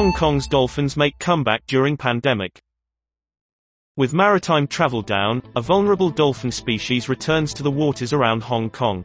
Hong Kong's dolphins make comeback during pandemic. With maritime travel down, a vulnerable dolphin species returns to the waters around Hong Kong.